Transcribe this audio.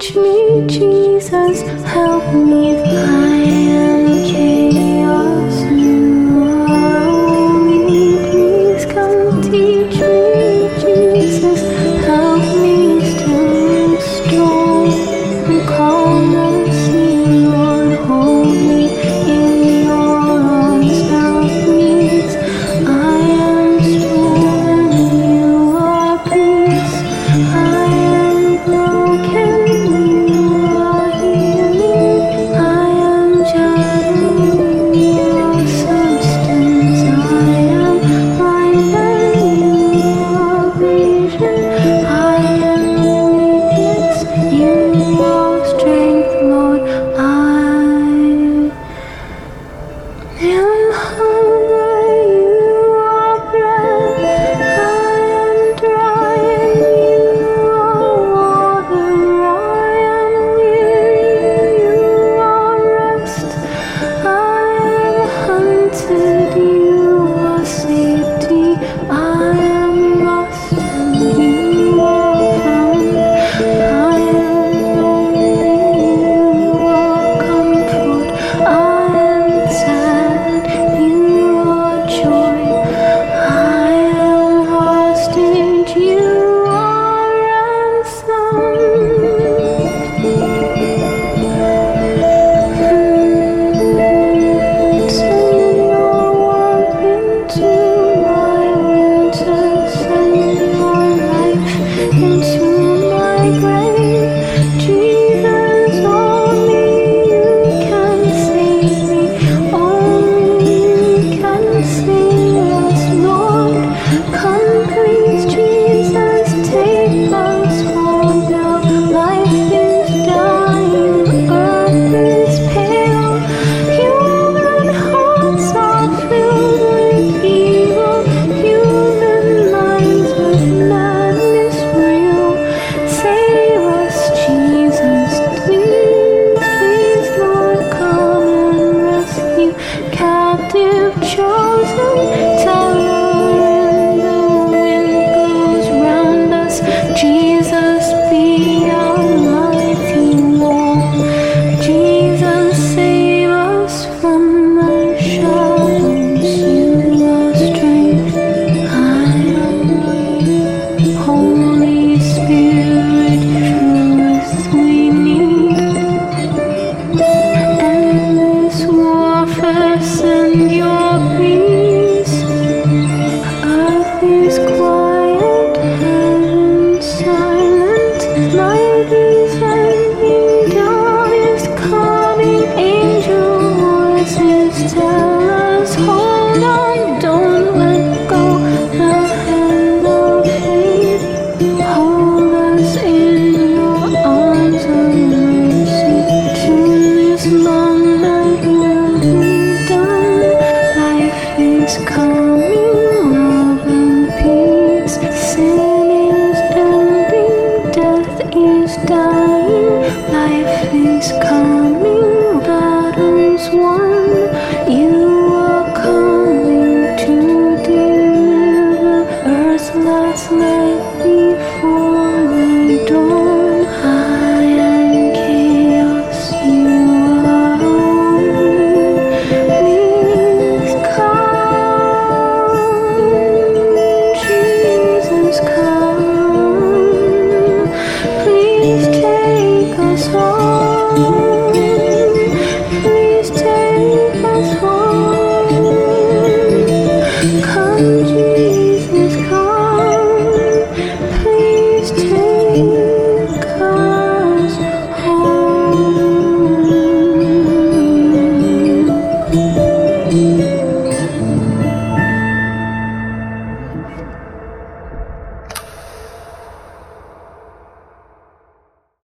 teach me, Jesus, help me. I Captive chosen, is dying, life is coming.